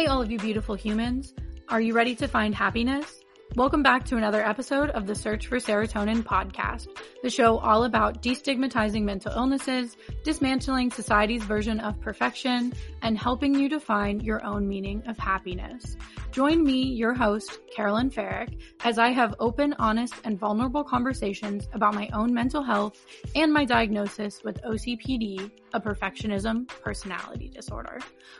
Hey, all of you beautiful humans. Are you ready to find happiness? Welcome back to another episode of the Search for Serotonin podcast, the show all about destigmatizing mental illnesses, dismantling society's version of perfection, and helping you define your own meaning of happiness. Join me, your host, Carolyn Ferrick, as I have open, honest, and vulnerable conversations about my own mental health and my diagnosis with OCPD, a perfectionism personality disorder.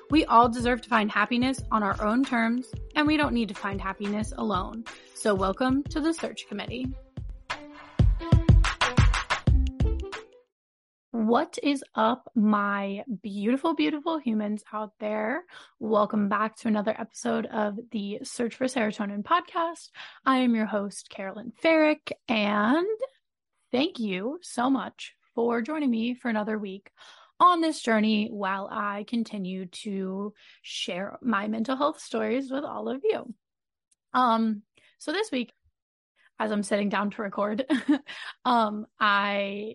We all deserve to find happiness on our own terms, and we don't need to find happiness alone. So welcome to the search committee. What is up, my beautiful, beautiful humans out there? Welcome back to another episode of the Search for Serotonin podcast. I am your host, Carolyn Ferrick, and thank you so much for joining me for another week on this journey while I continue to share my mental health stories with all of you. Um, so this week, as I'm sitting down to record, um, I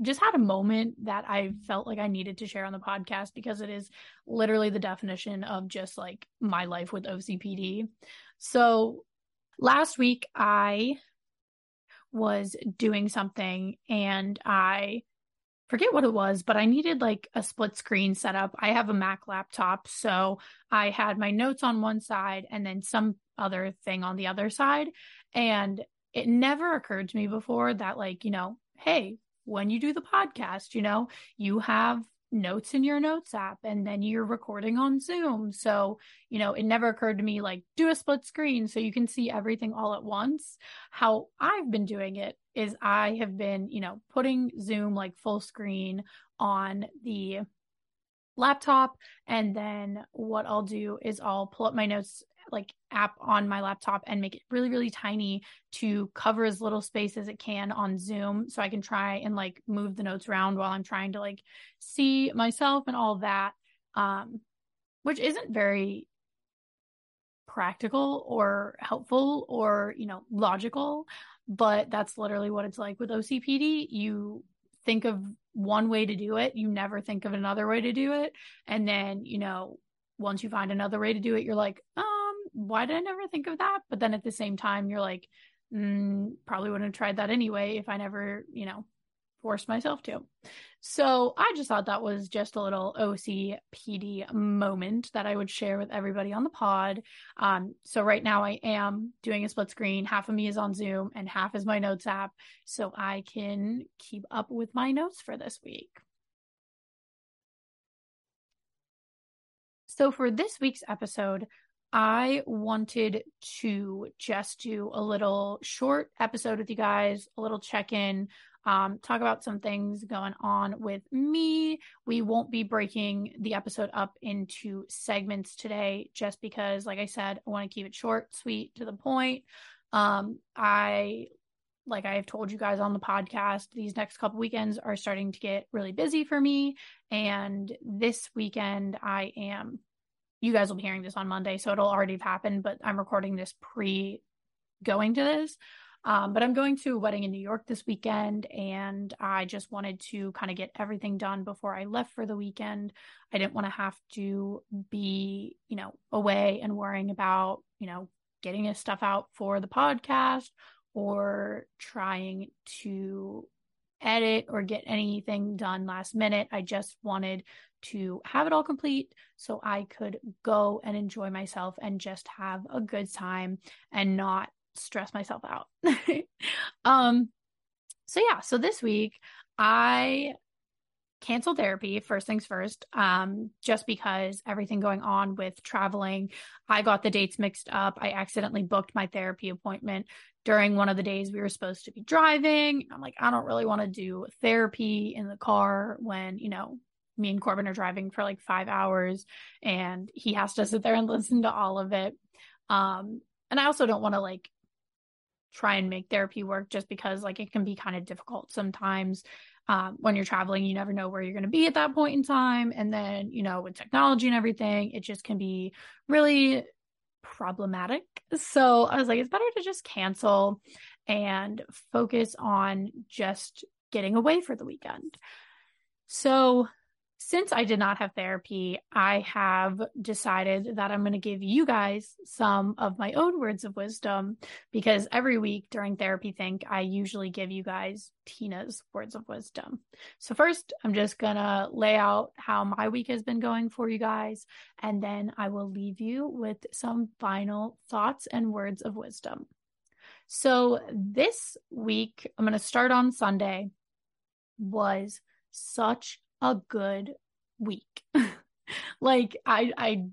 just had a moment that I felt like I needed to share on the podcast because it is literally the definition of just like my life with OCPD. So last week I was doing something and I forget what it was, but I needed like a split screen setup. I have a Mac laptop, so I had my notes on one side and then some other thing on the other side. And it never occurred to me before that, like, you know, hey, when you do the podcast, you know, you have notes in your notes app and then you're recording on Zoom. So, you know, it never occurred to me like do a split screen so you can see everything all at once. How I've been doing it is I have been, you know, putting Zoom like full screen on the laptop and then what I'll do is I'll pull up my notes like app on my laptop and make it really really tiny to cover as little space as it can on Zoom so I can try and like move the notes around while I'm trying to like see myself and all that um which isn't very practical or helpful or you know logical but that's literally what it's like with OCPD you think of one way to do it you never think of another way to do it and then you know once you find another way to do it you're like oh why did I never think of that? But then at the same time, you're like, mm, probably wouldn't have tried that anyway if I never, you know, forced myself to. So I just thought that was just a little OCPD moment that I would share with everybody on the pod. Um, so right now I am doing a split screen. Half of me is on Zoom and half is my notes app. So I can keep up with my notes for this week. So for this week's episode, I wanted to just do a little short episode with you guys, a little check in, um, talk about some things going on with me. We won't be breaking the episode up into segments today just because, like I said, I want to keep it short, sweet, to the point. Um, I like I've told you guys on the podcast, these next couple weekends are starting to get really busy for me. And this weekend, I am you guys will be hearing this on Monday, so it'll already have happened, but I'm recording this pre going to this. Um, but I'm going to a wedding in New York this weekend, and I just wanted to kind of get everything done before I left for the weekend. I didn't want to have to be, you know, away and worrying about, you know, getting this stuff out for the podcast or trying to edit or get anything done last minute. I just wanted to have it all complete so I could go and enjoy myself and just have a good time and not stress myself out. um so yeah, so this week I canceled therapy first things first um just because everything going on with traveling i got the dates mixed up i accidentally booked my therapy appointment during one of the days we were supposed to be driving i'm like i don't really want to do therapy in the car when you know me and Corbin are driving for like five hours and he has to sit there and listen to all of it. Um, and I also don't want to like try and make therapy work just because like it can be kind of difficult sometimes. Um, when you're traveling, you never know where you're going to be at that point in time. And then, you know, with technology and everything, it just can be really problematic. So I was like, it's better to just cancel and focus on just getting away for the weekend. So since I did not have therapy, I have decided that I'm going to give you guys some of my own words of wisdom because every week during Therapy Think, I usually give you guys Tina's words of wisdom. So, first, I'm just going to lay out how my week has been going for you guys, and then I will leave you with some final thoughts and words of wisdom. So, this week, I'm going to start on Sunday, was such a good week. like I I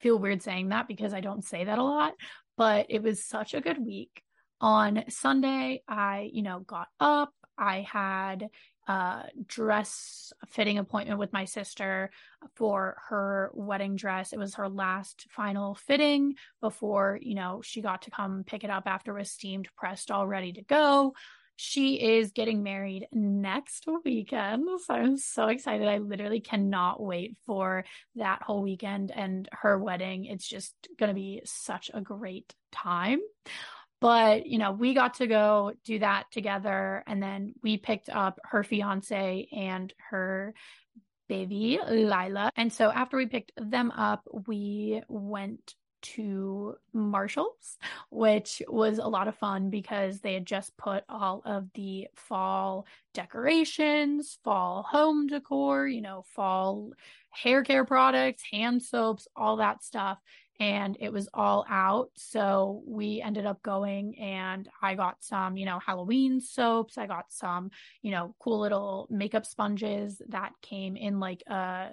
feel weird saying that because I don't say that a lot, but it was such a good week. On Sunday, I, you know, got up, I had a dress fitting appointment with my sister for her wedding dress. It was her last final fitting before, you know, she got to come pick it up after it was steamed, pressed, all ready to go. She is getting married next weekend. So I'm so excited. I literally cannot wait for that whole weekend and her wedding. It's just going to be such a great time. But, you know, we got to go do that together. And then we picked up her fiance and her baby, Lila. And so after we picked them up, we went to Marshall's, which was a lot of fun because they had just put all of the fall decorations, fall home decor, you know, fall hair care products, hand soaps, all that stuff. And it was all out. So we ended up going and I got some, you know, Halloween soaps. I got some, you know, cool little makeup sponges that came in like a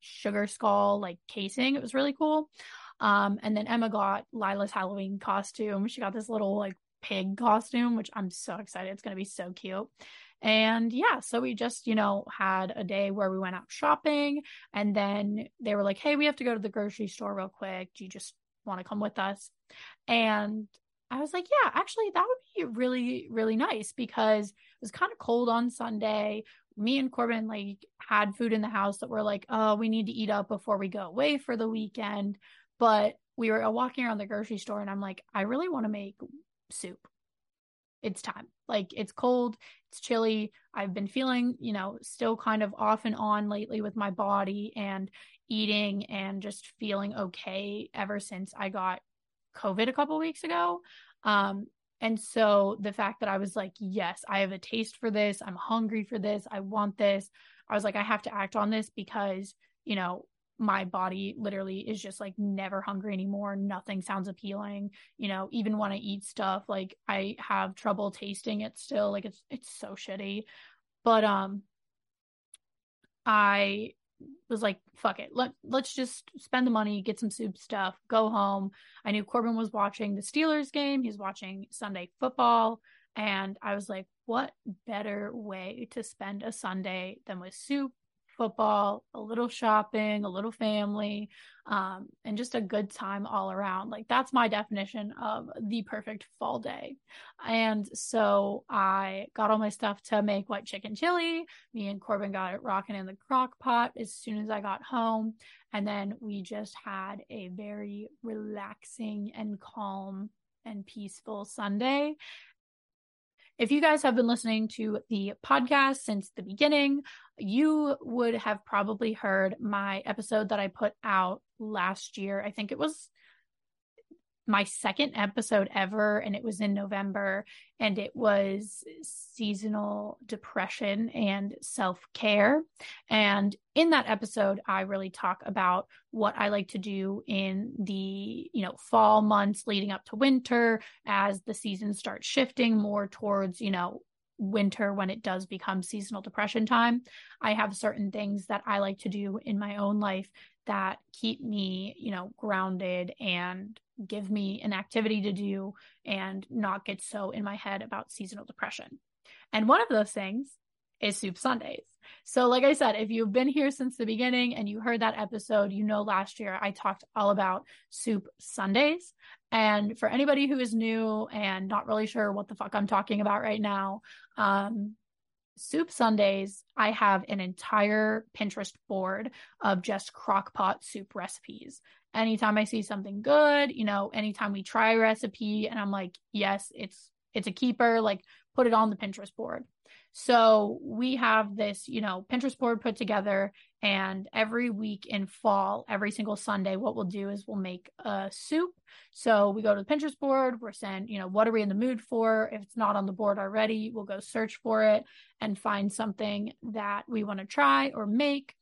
sugar skull like casing. It was really cool. Um, and then Emma got Lila's Halloween costume. She got this little like pig costume, which I'm so excited. It's going to be so cute. And yeah, so we just, you know, had a day where we went out shopping and then they were like, hey, we have to go to the grocery store real quick. Do you just want to come with us? And I was like, yeah, actually, that would be really, really nice because it was kind of cold on Sunday. Me and Corbin like had food in the house that we're like, oh, we need to eat up before we go away for the weekend. But we were walking around the grocery store and I'm like, I really want to make soup. It's time. Like it's cold, it's chilly. I've been feeling, you know, still kind of off and on lately with my body and eating and just feeling okay ever since I got COVID a couple weeks ago. Um, and so the fact that I was like, yes, I have a taste for this. I'm hungry for this. I want this. I was like, I have to act on this because, you know, my body literally is just like never hungry anymore. Nothing sounds appealing. You know, even when I eat stuff, like I have trouble tasting it still. Like it's it's so shitty. But um I was like, fuck it. Let let's just spend the money, get some soup stuff, go home. I knew Corbin was watching the Steelers game. He's watching Sunday football. And I was like, what better way to spend a Sunday than with soup football, a little shopping, a little family, um, and just a good time all around. Like that's my definition of the perfect fall day. And so I got all my stuff to make white chicken chili. Me and Corbin got it rocking in the crock pot as soon as I got home. And then we just had a very relaxing and calm and peaceful Sunday. If you guys have been listening to the podcast since the beginning, you would have probably heard my episode that I put out last year. I think it was my second episode ever, and it was in November, and it was seasonal depression and self care. And in that episode, I really talk about what I like to do in the you know fall months leading up to winter as the season starts shifting more towards you know winter when it does become seasonal depression time. I have certain things that I like to do in my own life that keep me, you know, grounded and give me an activity to do and not get so in my head about seasonal depression. And one of those things is Soup Sundays. So, like I said, if you've been here since the beginning and you heard that episode, you know last year I talked all about Soup Sundays. And for anybody who is new and not really sure what the fuck I'm talking about right now, um, Soup Sundays, I have an entire Pinterest board of just crock pot soup recipes. Anytime I see something good, you know, anytime we try a recipe and I'm like, yes, it's it's a keeper, like put it on the Pinterest board. So we have this, you know, Pinterest board put together, and every week in fall, every single Sunday, what we'll do is we'll make a soup. So we go to the Pinterest board, we're saying, you know, what are we in the mood for? If it's not on the board already, we'll go search for it and find something that we want to try or make.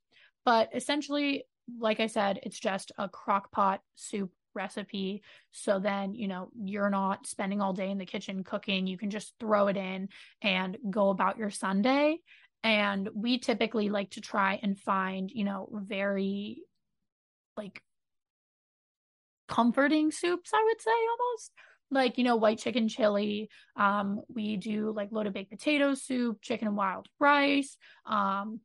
But essentially, like I said, it's just a crock pot soup recipe. So then, you know, you're not spending all day in the kitchen cooking. You can just throw it in and go about your Sunday. And we typically like to try and find, you know, very like comforting soups, I would say almost like you know white chicken chili um we do like loaded baked potato soup chicken and wild rice um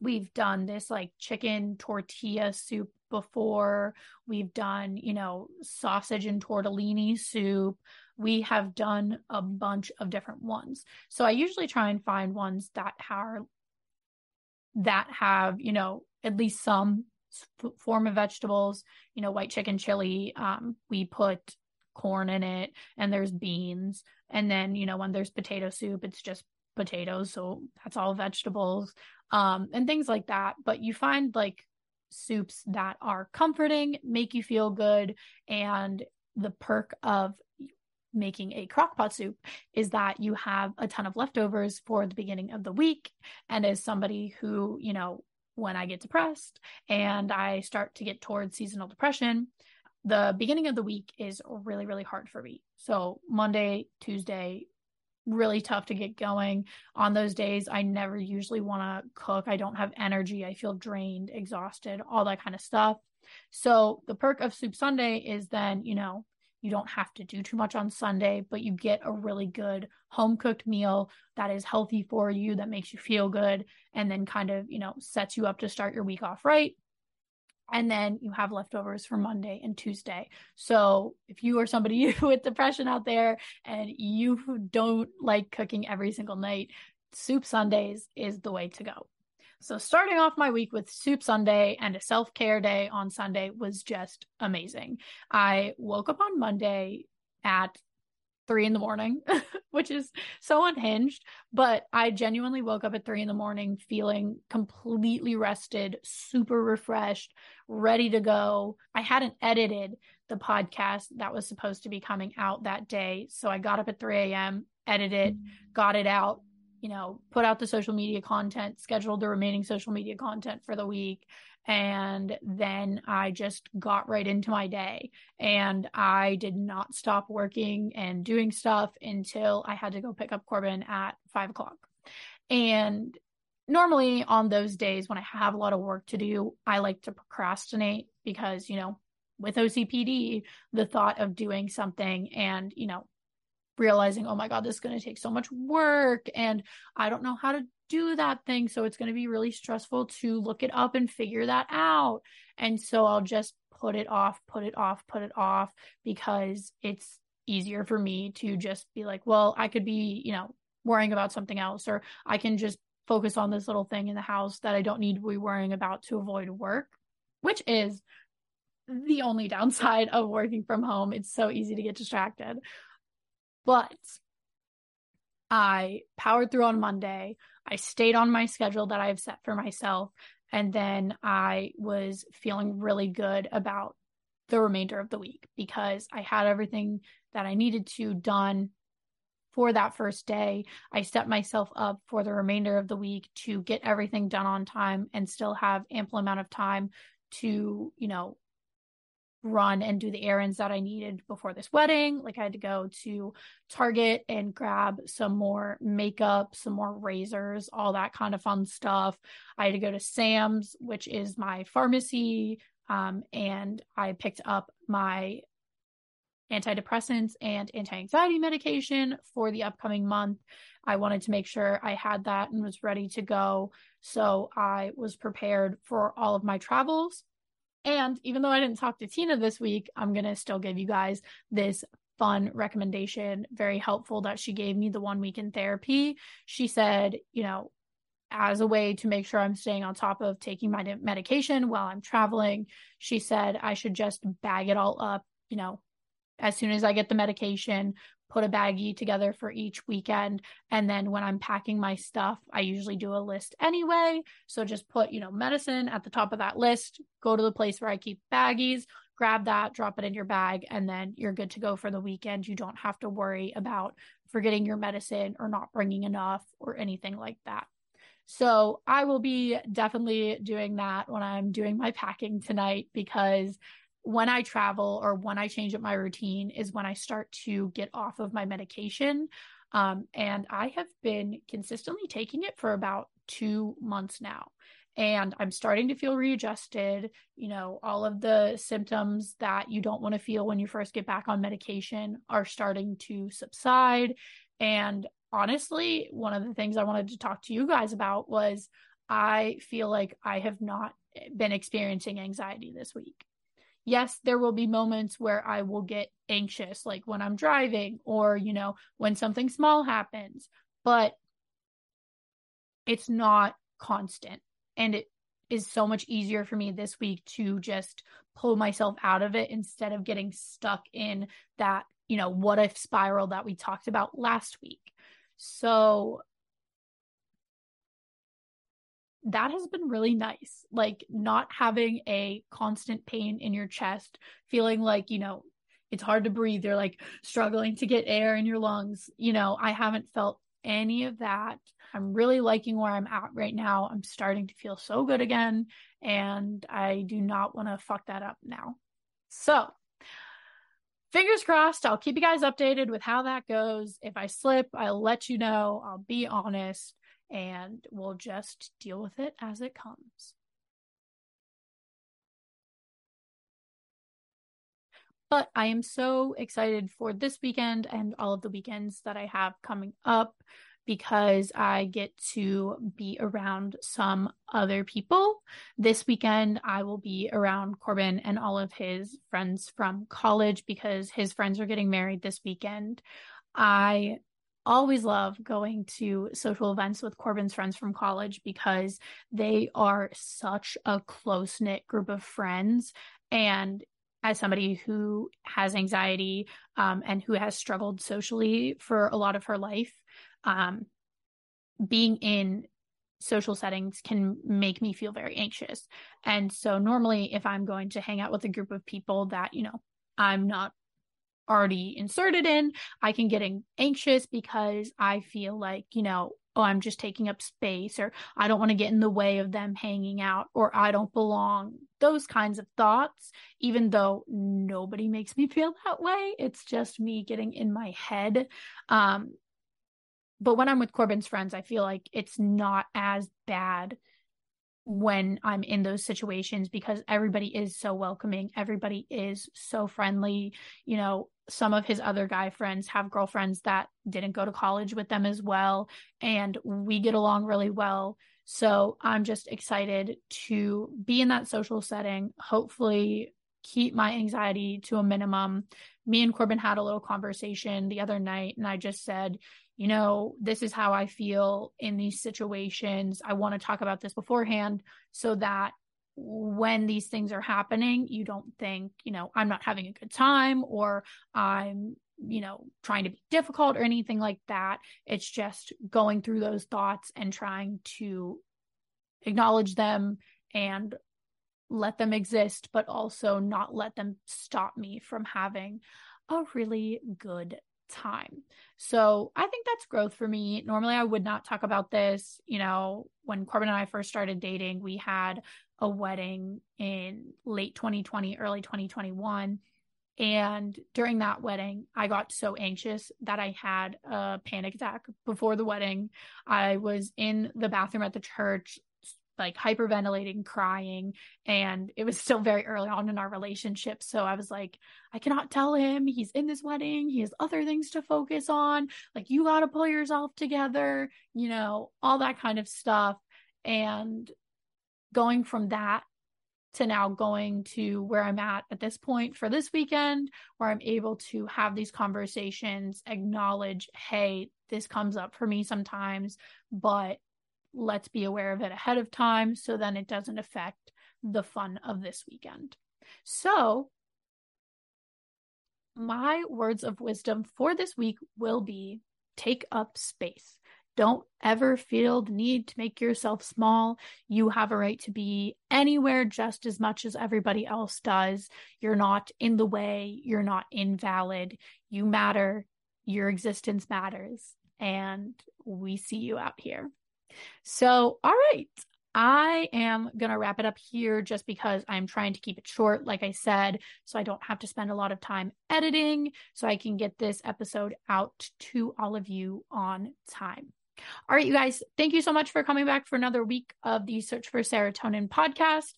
we've done this like chicken tortilla soup before. We've done you know sausage and tortellini soup. We have done a bunch of different ones. So i usually try and find ones that are that have you know at least some form of vegetables you know white chicken chili um we put corn in it and there's beans. And then you know when there's potato soup it's just potatoes so that's all vegetables um and things like that. But you find like soups that are comforting make you feel good and the perk of making a crockpot soup is that you have a ton of leftovers for the beginning of the week. And as somebody who you know when i get depressed and i start to get towards seasonal depression the beginning of the week is really really hard for me. So monday tuesday really tough to get going on those days. I never usually want to cook. I don't have energy. I feel drained exhausted all that kind of stuff. So the perk of soup sunday is then you know you don't have to do too much on sunday but you get a really good home cooked meal that is healthy for you that makes you feel good and then kind of you know sets you up to start your week off right and then you have leftovers for Monday and Tuesday. So if you are somebody with depression out there and you don't like cooking every single night, Soup Sundays is the way to go. So starting off my week with Soup Sunday and a self-care day on Sunday was just amazing. I woke up on Monday at three in the morning, which is so unhinged. But I genuinely woke up at three in the morning feeling completely rested, super refreshed, ready to go. I hadn't edited the podcast that was supposed to be coming out that day. So I got up at 3 a.m., edited, got it out, you know, put out the social media content, scheduled the remaining social media content for the week, and then I just got right into my day. And I did not stop working and doing stuff until I had to go pick up Corbin at five o'clock. And normally on those days when I have a lot of work to do, I like to procrastinate because, you know, with OCPD, the thought of doing something and, you know, realizing, oh my God, this is going to take so much work and I don't know how to do that thing. So it's going to be really stressful to look it up and figure that out. And so I'll just put it off, put it off, put it off because it's easier for me to just be like, well, I could be, you know, worrying about something else, or I can just focus on this little thing in the house that I don't need to be worrying about to avoid work, which is the only downside of working from home. It's so easy to get distracted. But I powered through on Monday. I stayed on my schedule that I've set for myself. And then I was feeling really good about the remainder of the week because I had everything that I needed to done for that first day. I set myself up for the remainder of the week to get everything done on time and still have ample amount of time to, you know, run and do the errands that I needed before this wedding. Like I had to go to Target and grab some more makeup, some more razors, all that kind of fun stuff. I had to go to Sam's, which is my pharmacy, um, and I picked up my antidepressants and anti-anxiety medication for the upcoming month. I wanted to make sure I had that and was ready to go. So I was prepared for all of my travels. And even though I didn't talk to Tina this week, I'm going to still give you guys this fun recommendation, very helpful that she gave me the one week in therapy. She said, you know, as a way to make sure I'm staying on top of taking my medication while I'm traveling, she said I should just bag it all up, you know, as soon as I get the medication, put a baggie together for each weekend. And then when I'm packing my stuff, I usually do a list anyway. So just put, you know, medicine at the top of that list, go to the place where I keep baggies, grab that, drop it in your bag, and then you're good to go for the weekend. You don't have to worry about forgetting your medicine or not bringing enough or anything like that. So I will be definitely doing that when I'm doing my packing tonight because when I travel or when I change up my routine is when I start to get off of my medication. Um, and I have been consistently taking it for about two months now. And I'm starting to feel readjusted. You know, all of the symptoms that you don't want to feel when you first get back on medication are starting to subside. And honestly, one of the things I wanted to talk to you guys about was I feel like I have not been experiencing anxiety this week yes, there will be moments where I will get anxious, like when I'm driving or, you know, when something small happens, but it's not constant. And it is so much easier for me this week to just pull myself out of it instead of getting stuck in that, you know, what if spiral that we talked about last week. So that has been really nice. Like not having a constant pain in your chest, feeling like, you know, it's hard to breathe. You're like struggling to get air in your lungs. You know, I haven't felt any of that. I'm really liking where I'm at right now. I'm starting to feel so good again. And I do not want to fuck that up now. So, fingers crossed, I'll keep you guys updated with how that goes. If I slip, I'll let you know. I'll be honest and we'll just deal with it as it comes. But I am so excited for this weekend and all of the weekends that I have coming up because I get to be around some other people. This weekend, I will be around Corbin and all of his friends from college because his friends are getting married this weekend. I always love going to social events with Corbin's friends from college because they are such a close knit group of friends. And as somebody who has anxiety um, and who has struggled socially for a lot of her life, um, being in social settings can make me feel very anxious. And so, normally, if I'm going to hang out with a group of people that, you know, I'm not already inserted in. I can get anxious because I feel like, you know, oh, I'm just taking up space or I don't want to get in the way of them hanging out or I don't belong. Those kinds of thoughts, even though nobody makes me feel that way, it's just me getting in my head. Um, but when I'm with Corbin's friends, I feel like it's not as bad when I'm in those situations because everybody is so welcoming. Everybody is so friendly. You know, some of his other guy friends have girlfriends that didn't go to college with them as well. And we get along really well. So I'm just excited to be in that social setting, hopefully keep my anxiety to a minimum. Me and Corbin had a little conversation the other night, and I just said, you know, this is how I feel in these situations. I want to talk about this beforehand so that when these things are happening, you don't think, you know, I'm not having a good time or I'm, you know, trying to be difficult or anything like that. It's just going through those thoughts and trying to acknowledge them and let them exist, but also not let them stop me from having a really good time. So I think that's growth for me. Normally, I would not talk about this. You know, when Corbin and I first started dating, we had a wedding in late 2020, early 2021. And during that wedding, I got so anxious that I had a panic attack before the wedding. I was in the bathroom at the church, like hyperventilating, crying, and it was still very early on in our relationship. So I was like, I cannot tell him he's in this wedding. He has other things to focus on. Like, you got to pull yourself together, you know, all that kind of stuff. And going from that to now going to where I'm at at this point for this weekend, where I'm able to have these conversations, acknowledge, hey, this comes up for me sometimes, but let's be aware of it ahead of time so then it doesn't affect the fun of this weekend. So, my words of wisdom for this week will be take up space. Don't ever feel the need to make yourself small. You have a right to be anywhere just as much as everybody else does. You're not in the way. You're not invalid. You matter. Your existence matters. And we see you out here. So, all right. I am going to wrap it up here just because I'm trying to keep it short, like I said, so I don't have to spend a lot of time editing, so I can get this episode out to all of you on time. All right, you guys, thank you so much for coming back for another week of the Search for Serotonin podcast.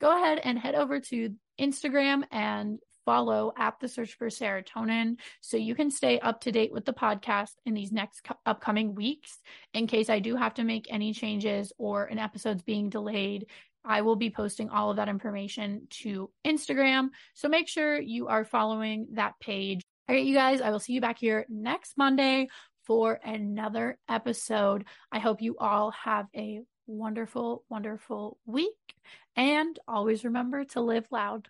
Go ahead and head over to Instagram and follow at the search for serotonin so you can stay up to date with the podcast in these next co- upcoming weeks in case I do have to make any changes or an episode's being delayed. I will be posting all of that information to Instagram. So make sure you are following that page. All right, you guys, I will see you back here next Monday for another episode. I hope you all have a wonderful, wonderful week. And always remember to live loud.